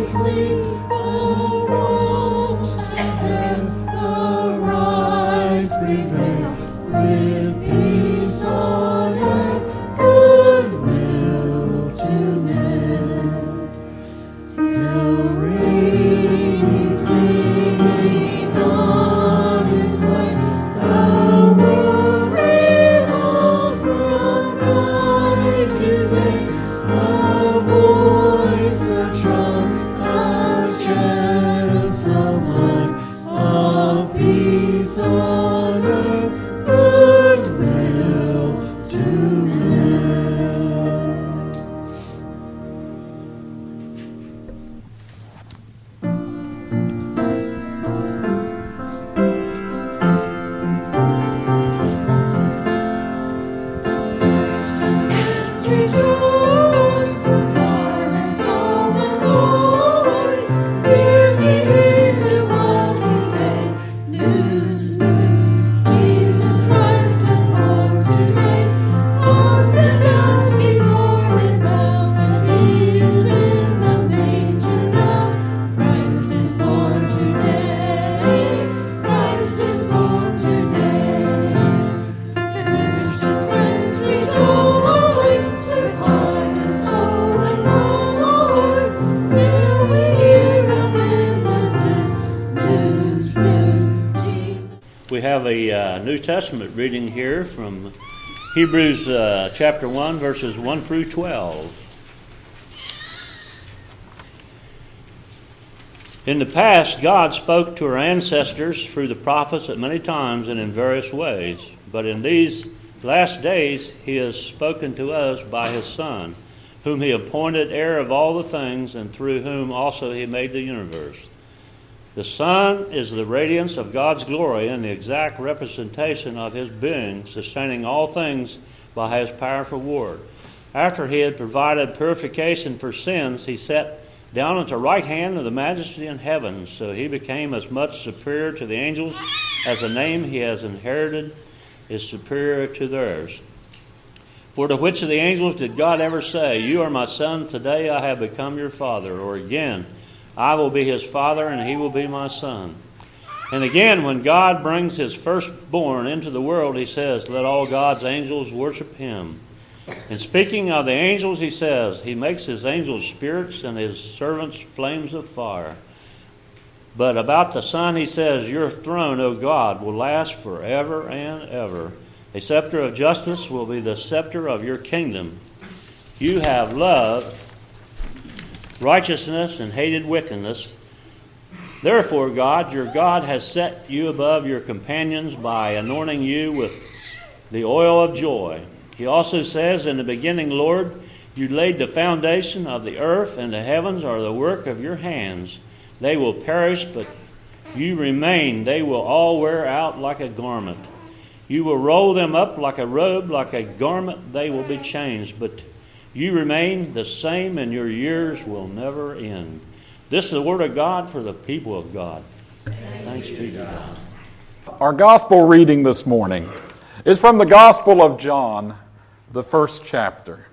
New Testament reading here from Hebrews uh, chapter 1, verses 1 through 12. In the past, God spoke to our ancestors through the prophets at many times and in various ways. But in these last days, He has spoken to us by His Son, whom He appointed heir of all the things, and through whom also He made the universe. The Son is the radiance of God's glory and the exact representation of His being, sustaining all things by His powerful word. After He had provided purification for sins, He sat down at the right hand of the Majesty in heaven, so He became as much superior to the angels as the name He has inherited is superior to theirs. For to which of the angels did God ever say, You are my son, today I have become your father? Or again, I will be his father, and he will be my son. And again, when God brings his firstborn into the world, he says, Let all God's angels worship him. And speaking of the angels, he says, He makes his angels spirits and his servants flames of fire. But about the Son, he says, Your throne, O God, will last forever and ever. A scepter of justice will be the scepter of your kingdom. You have loved righteousness and hated wickedness. Therefore, God, your God, has set you above your companions by anointing you with the oil of joy. He also says, In the beginning, Lord, you laid the foundation of the earth, and the heavens are the work of your hands. They will perish, but you remain. They will all wear out like a garment. You will roll them up like a robe, like a garment, they will be changed. But you remain the same, and your years will never end. This is the word of God for the people of God. Thanks be to God. Our gospel reading this morning is from the Gospel of John, the first chapter.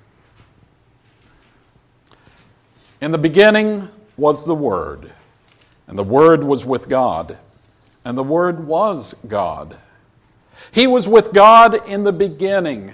In the beginning was the Word, and the Word was with God, and the Word was God. He was with God in the beginning.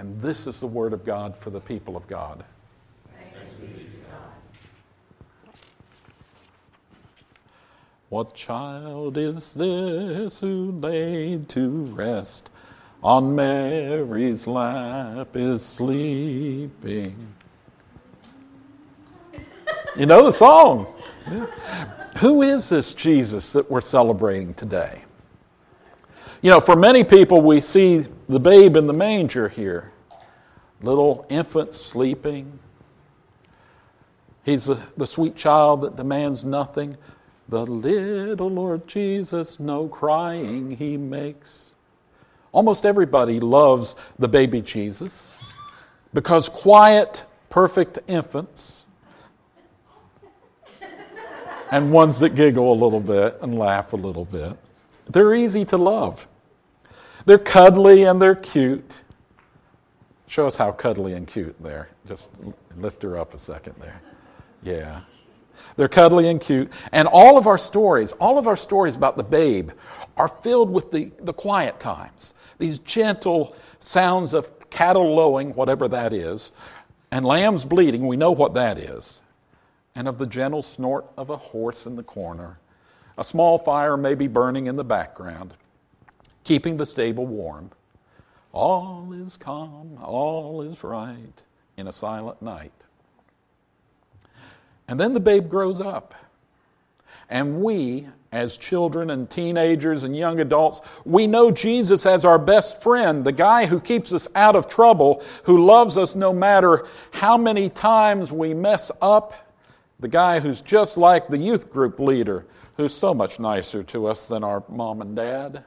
And this is the word of God for the people of God. What child is this who laid to rest on Mary's lap is sleeping? You know the song. Who is this Jesus that we're celebrating today? You know, for many people, we see the babe in the manger here. Little infant sleeping. He's the, the sweet child that demands nothing. The little Lord Jesus, no crying he makes. Almost everybody loves the baby Jesus because quiet, perfect infants and ones that giggle a little bit and laugh a little bit, they're easy to love. They're cuddly and they're cute. Show us how cuddly and cute there. Just lift her up a second there. Yeah. They're cuddly and cute. And all of our stories, all of our stories about the babe are filled with the, the quiet times, these gentle sounds of cattle lowing, whatever that is, and lambs bleating, we know what that is, and of the gentle snort of a horse in the corner. A small fire may be burning in the background keeping the stable warm. All is calm, all is right in a silent night. And then the babe grows up. And we, as children and teenagers and young adults, we know Jesus as our best friend, the guy who keeps us out of trouble, who loves us no matter how many times we mess up, the guy who's just like the youth group leader, who's so much nicer to us than our mom and dad.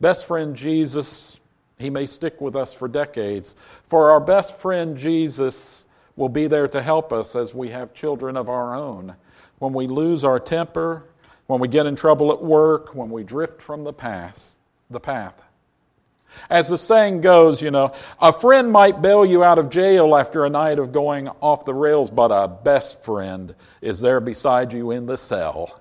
Best friend Jesus, he may stick with us for decades. For our best friend Jesus will be there to help us as we have children of our own. When we lose our temper, when we get in trouble at work, when we drift from the path, the path. As the saying goes, you know, a friend might bail you out of jail after a night of going off the rails, but a best friend is there beside you in the cell.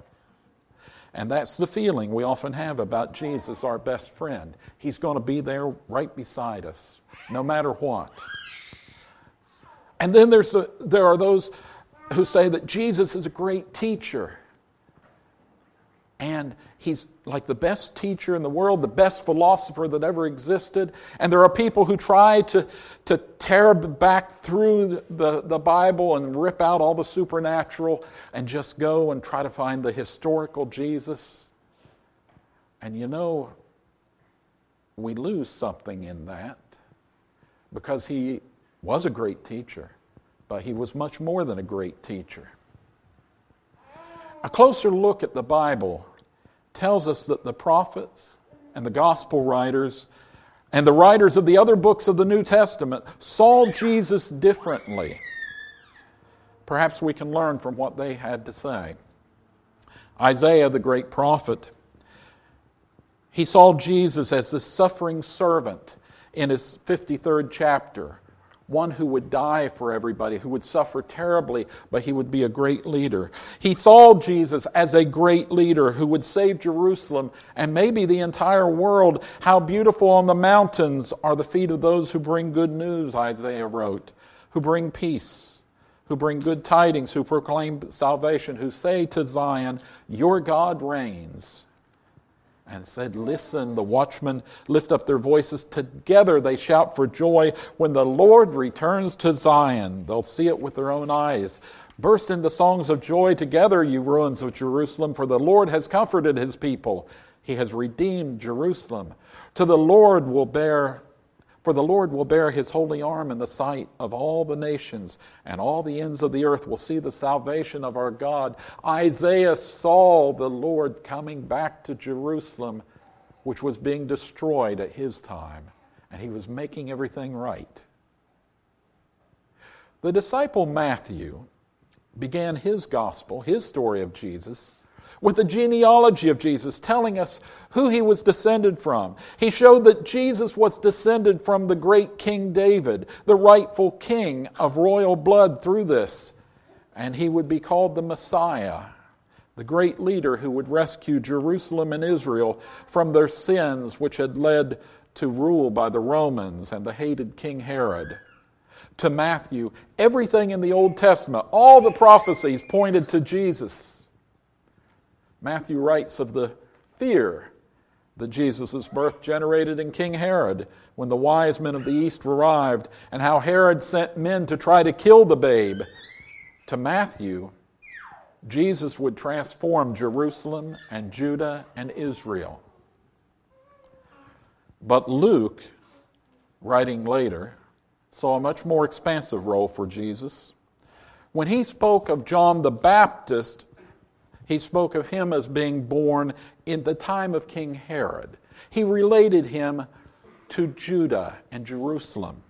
And that's the feeling we often have about Jesus, our best friend. He's going to be there right beside us, no matter what. And then there's a, there are those who say that Jesus is a great teacher. And he's like the best teacher in the world, the best philosopher that ever existed. And there are people who try to, to tear back through the, the Bible and rip out all the supernatural and just go and try to find the historical Jesus. And you know, we lose something in that because he was a great teacher, but he was much more than a great teacher. A closer look at the Bible tells us that the prophets and the gospel writers and the writers of the other books of the New Testament saw Jesus differently. Perhaps we can learn from what they had to say. Isaiah, the great prophet, he saw Jesus as the suffering servant in his 53rd chapter one who would die for everybody, who would suffer terribly, but he would be a great leader. He saw Jesus as a great leader who would save Jerusalem and maybe the entire world. How beautiful on the mountains are the feet of those who bring good news, Isaiah wrote, who bring peace, who bring good tidings, who proclaim salvation, who say to Zion, Your God reigns and said, Listen, the watchmen lift up their voices. Together they shout for joy. When the Lord returns to Zion, they'll see it with their own eyes. Burst into songs of joy together, you ruins of Jerusalem, for the Lord has comforted his people. He has redeemed Jerusalem. To the Lord will bear for the Lord will bear his holy arm in the sight of all the nations, and all the ends of the earth will see the salvation of our God. Isaiah saw the Lord coming back to Jerusalem, which was being destroyed at his time, and he was making everything right. The disciple Matthew began his gospel, his story of Jesus, with the genealogy of Jesus, telling us who he was descended from. He showed that Jesus was descended from the great King David, the rightful king of royal blood through this. And he would be called the Messiah, the great leader who would rescue Jerusalem and Israel from their sins, which had led to rule by the Romans and the hated King Herod. To Matthew, everything in the Old Testament, all the prophecies pointed to Jesus. Matthew writes of the fear that Jesus' birth generated in King Herod when the wise men of the east arrived, and how Herod sent men to try to kill the babe. To Matthew, Jesus would transform Jerusalem and Judah and Israel. But Luke, writing later, saw a much more expansive role for Jesus. When he spoke of John the Baptist he spoke of him as being born in the time of King Herod. He related him to Judah and Jerusalem.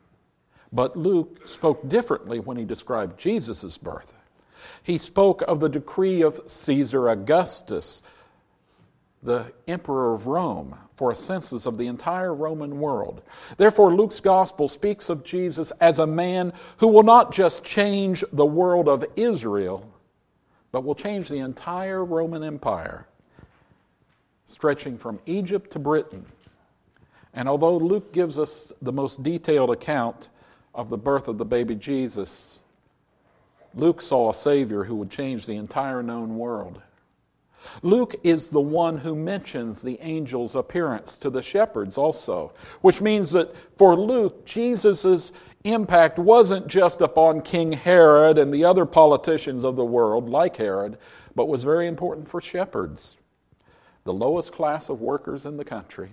But Luke spoke differently when he described Jesus' birth. He spoke of the decree of Caesar Augustus, the emperor of Rome, for a census of the entire Roman world. Therefore, Luke's gospel speaks of Jesus as a man who will not just change the world of Israel, but will change the entire Roman Empire, stretching from Egypt to Britain. And although Luke gives us the most detailed account of the birth of the baby Jesus, Luke saw a Savior who would change the entire known world. Luke is the one who mentions the angel's appearance to the shepherds also, which means that for Luke, Jesus' impact wasn't just upon King Herod and the other politicians of the world, like Herod, but was very important for shepherds, the lowest class of workers in the country.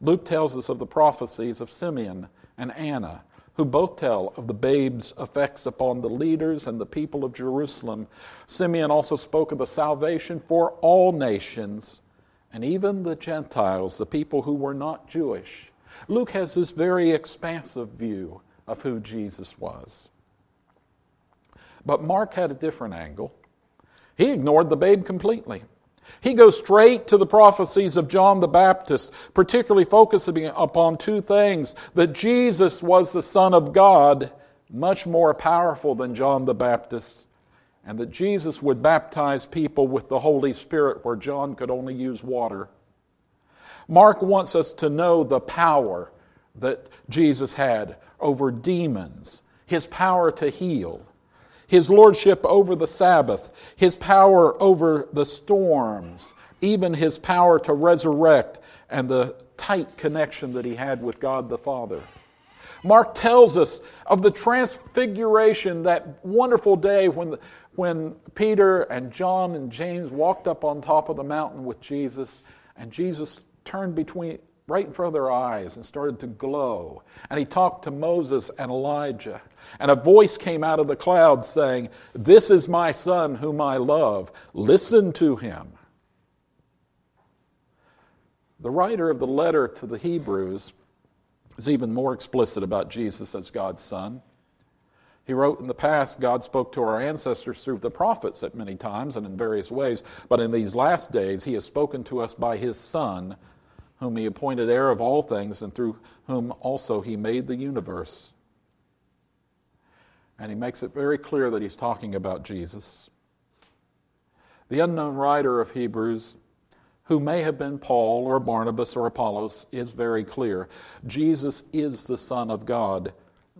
Luke tells us of the prophecies of Simeon and Anna who both tell of the babe's effects upon the leaders and the people of Jerusalem. Simeon also spoke of the salvation for all nations and even the Gentiles, the people who were not Jewish. Luke has this very expansive view of who Jesus was. But Mark had a different angle. He ignored the babe completely. He goes straight to the prophecies of John the Baptist, particularly focusing upon two things that Jesus was the Son of God, much more powerful than John the Baptist, and that Jesus would baptize people with the Holy Spirit where John could only use water. Mark wants us to know the power that Jesus had over demons, his power to heal, his lordship over the Sabbath, his power over the storms, even his power to resurrect, and the tight connection that he had with God the Father. Mark tells us of the transfiguration, that wonderful day when, when Peter and John and James walked up on top of the mountain with Jesus, and Jesus turned between right in front of their eyes and started to glow. And he talked to Moses and Elijah. And a voice came out of the cloud saying, This is my son whom I love. Listen to him. The writer of the letter to the Hebrews is even more explicit about Jesus as God's son. He wrote in the past, God spoke to our ancestors through the prophets at many times and in various ways, but in these last days, He has spoken to us by His Son, whom he appointed heir of all things, and through whom also he made the universe. And he makes it very clear that he's talking about Jesus. The unknown writer of Hebrews, who may have been Paul or Barnabas or Apollos, is very clear. Jesus is the Son of God,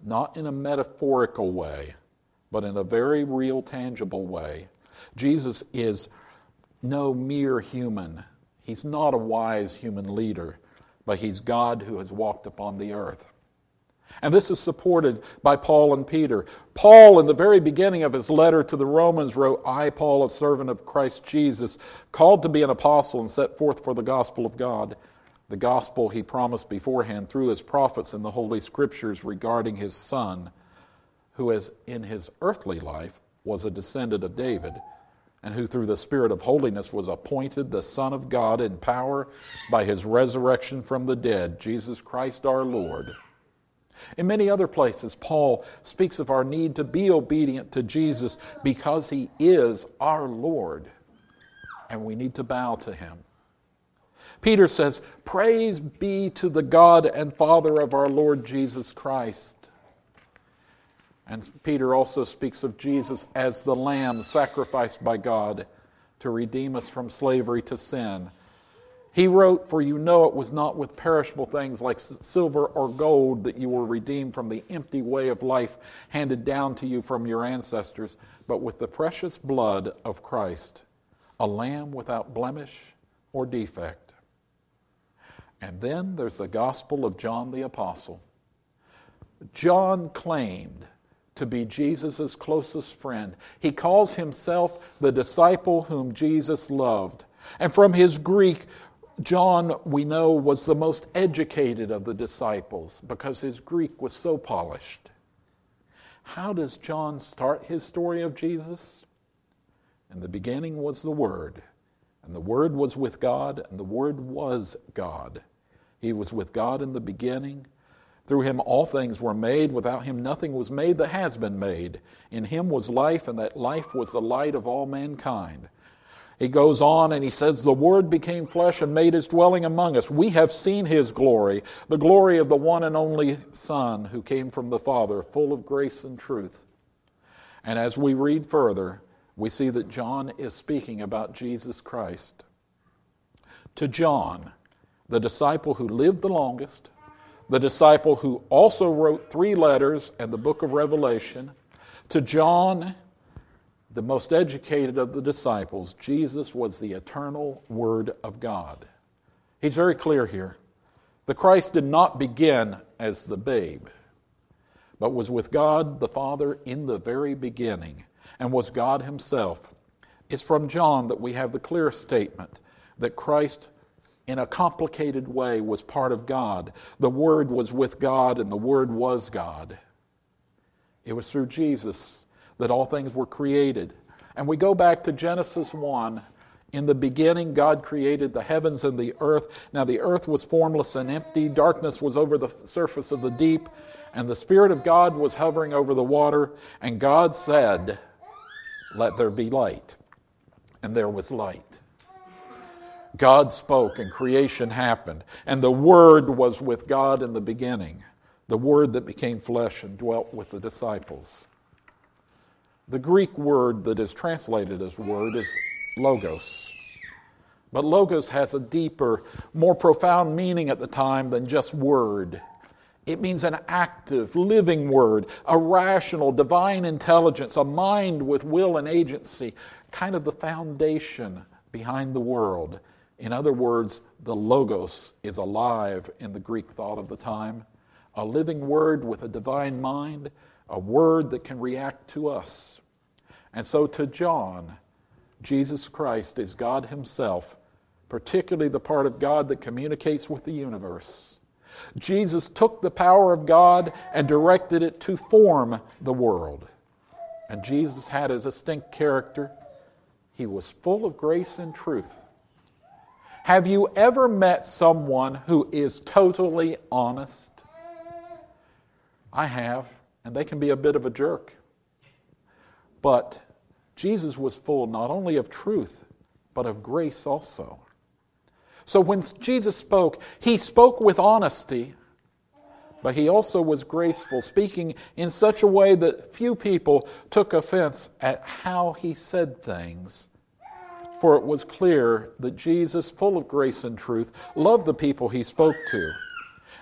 not in a metaphorical way, but in a very real, tangible way. Jesus is no mere human He's not a wise human leader, but he's God who has walked upon the earth. And this is supported by Paul and Peter. Paul, in the very beginning of his letter to the Romans, wrote, I, Paul, a servant of Christ Jesus, called to be an apostle and set forth for the gospel of God, the gospel he promised beforehand through his prophets in the Holy Scriptures regarding his Son, who, as in his earthly life, was a descendant of David and who through the Spirit of holiness was appointed the Son of God in power by his resurrection from the dead, Jesus Christ our Lord. In many other places, Paul speaks of our need to be obedient to Jesus because he is our Lord, and we need to bow to him. Peter says, Praise be to the God and Father of our Lord Jesus Christ and Peter also speaks of Jesus as the lamb sacrificed by God to redeem us from slavery to sin. He wrote, For you know it was not with perishable things like silver or gold that you were redeemed from the empty way of life handed down to you from your ancestors, but with the precious blood of Christ, a lamb without blemish or defect. And then there's the gospel of John the Apostle. John claimed to be Jesus' closest friend. He calls himself the disciple whom Jesus loved. And from his Greek, John, we know, was the most educated of the disciples because his Greek was so polished. How does John start his story of Jesus? In the beginning was the Word, and the Word was with God, and the Word was God. He was with God in the beginning. Through him all things were made. Without him nothing was made that has been made. In him was life, and that life was the light of all mankind. He goes on and he says, The Word became flesh and made his dwelling among us. We have seen his glory, the glory of the one and only Son who came from the Father, full of grace and truth. And as we read further, we see that John is speaking about Jesus Christ. To John, the disciple who lived the longest, the disciple who also wrote three letters and the book of Revelation, to John, the most educated of the disciples, Jesus was the eternal Word of God. He's very clear here. The Christ did not begin as the babe, but was with God the Father in the very beginning and was God Himself. It's from John that we have the clear statement that Christ in a complicated way was part of God. The Word was with God, and the Word was God. It was through Jesus that all things were created. And we go back to Genesis 1. In the beginning, God created the heavens and the earth. Now, the earth was formless and empty, darkness was over the surface of the deep, and the Spirit of God was hovering over the water. And God said, Let there be light. And there was light. God spoke and creation happened. And the Word was with God in the beginning, the Word that became flesh and dwelt with the disciples. The Greek word that is translated as word is logos. But logos has a deeper, more profound meaning at the time than just word. It means an active, living word, a rational, divine intelligence, a mind with will and agency, kind of the foundation behind the world. In other words, the Logos is alive in the Greek thought of the time, a living word with a divine mind, a word that can react to us. And so to John, Jesus Christ is God Himself, particularly the part of God that communicates with the universe. Jesus took the power of God and directed it to form the world. And Jesus had a distinct character. He was full of grace and truth. Have you ever met someone who is totally honest? I have, and they can be a bit of a jerk. But Jesus was full not only of truth, but of grace also. So when Jesus spoke, he spoke with honesty, but he also was graceful, speaking in such a way that few people took offense at how he said things. For it was clear that Jesus, full of grace and truth, loved the people he spoke to.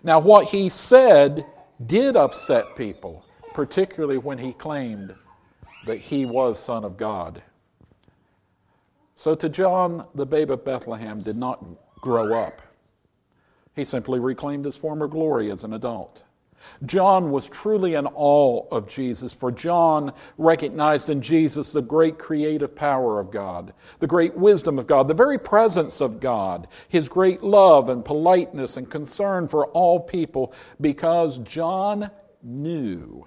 Now, what he said did upset people, particularly when he claimed that he was Son of God. So to John, the babe of Bethlehem did not grow up. He simply reclaimed his former glory as an adult. John was truly in awe of Jesus, for John recognized in Jesus the great creative power of God, the great wisdom of God, the very presence of God, his great love and politeness and concern for all people, because John knew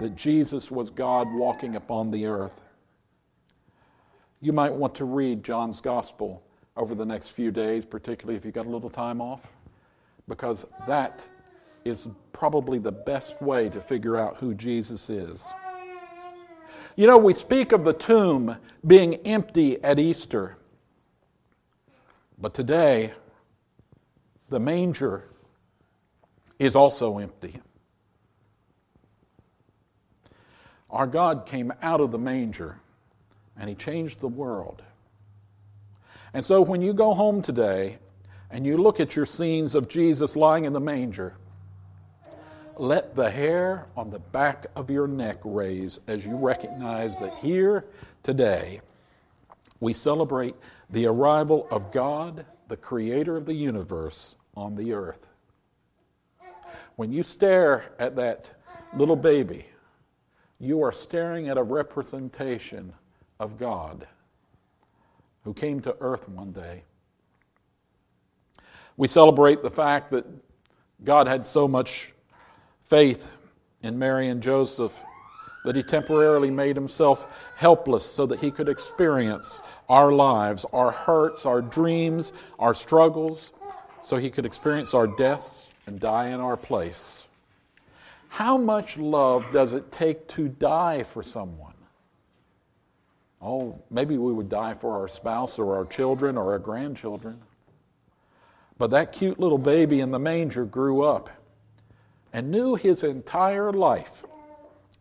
that Jesus was God walking upon the earth. You might want to read John's Gospel over the next few days, particularly if you've got a little time off, because that is probably the best way to figure out who Jesus is. You know, we speak of the tomb being empty at Easter, but today the manger is also empty. Our God came out of the manger and He changed the world. And so when you go home today and you look at your scenes of Jesus lying in the manger, let the hair on the back of your neck raise as you recognize that here today we celebrate the arrival of God, the creator of the universe, on the earth. When you stare at that little baby, you are staring at a representation of God who came to earth one day. We celebrate the fact that God had so much faith in Mary and Joseph that he temporarily made himself helpless so that he could experience our lives, our hurts, our dreams, our struggles, so he could experience our deaths and die in our place. How much love does it take to die for someone? Oh, maybe we would die for our spouse or our children or our grandchildren. But that cute little baby in the manger grew up and knew his entire life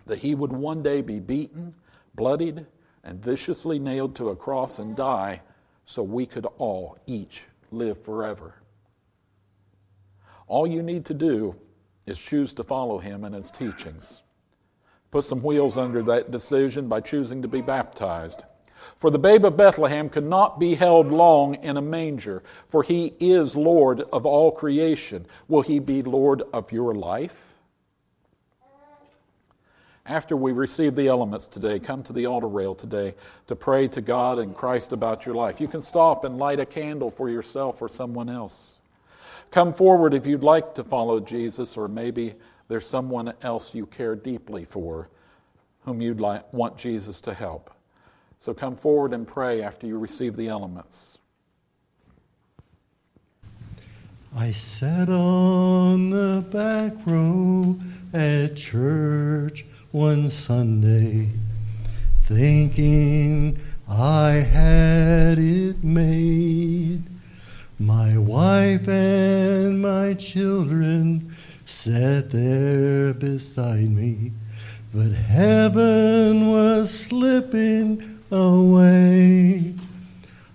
that he would one day be beaten, bloodied, and viciously nailed to a cross and die so we could all each live forever. All you need to do is choose to follow him and his teachings. Put some wheels under that decision by choosing to be baptized. For the babe of Bethlehem could not be held long in a manger, for he is Lord of all creation. Will he be Lord of your life? After we receive the elements today, come to the altar rail today to pray to God and Christ about your life. You can stop and light a candle for yourself or someone else. Come forward if you'd like to follow Jesus, or maybe there's someone else you care deeply for whom you'd like, want Jesus to help. So come forward and pray after you receive the elements. I sat on the back row at church one Sunday, thinking I had it made. My wife and my children sat there beside me, but heaven was slipping away.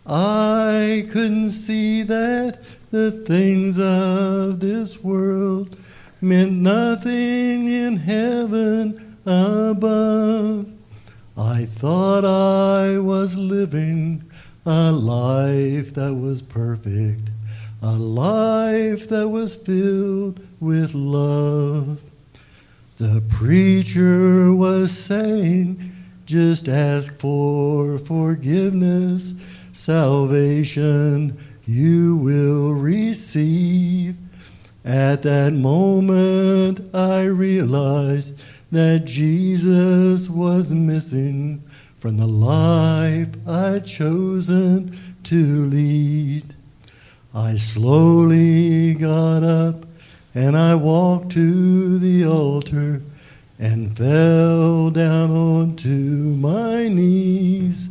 I couldn't see that the things of this world meant nothing in heaven above. I thought I was living a life that was perfect, a life that was filled with love. The preacher was saying, just ask for forgiveness, salvation you will receive. At that moment, I realized that Jesus was missing from the life I'd chosen to lead. I slowly got up and I walked to the altar and fell down onto my knees.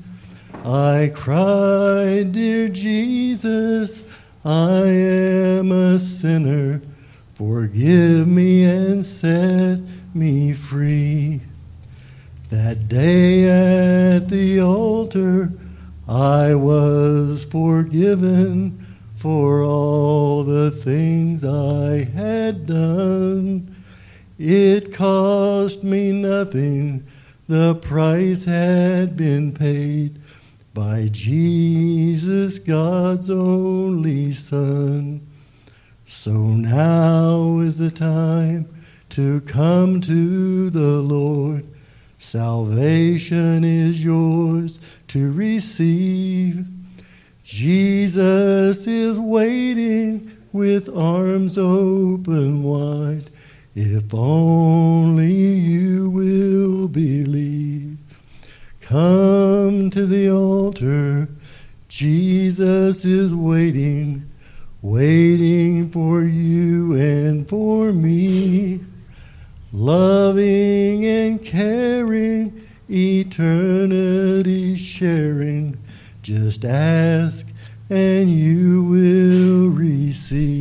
I cried, Dear Jesus, I am a sinner. Forgive me and set me free. That day at the altar, I was forgiven for all the things I had done. It cost me nothing, the price had been paid by Jesus, God's only Son. So now is the time to come to the Lord. Salvation is yours to receive. Jesus is waiting with arms open wide. If only you will believe. Come to the altar. Jesus is waiting, waiting for you and for me. Loving and caring, eternity sharing. Just ask and you will receive.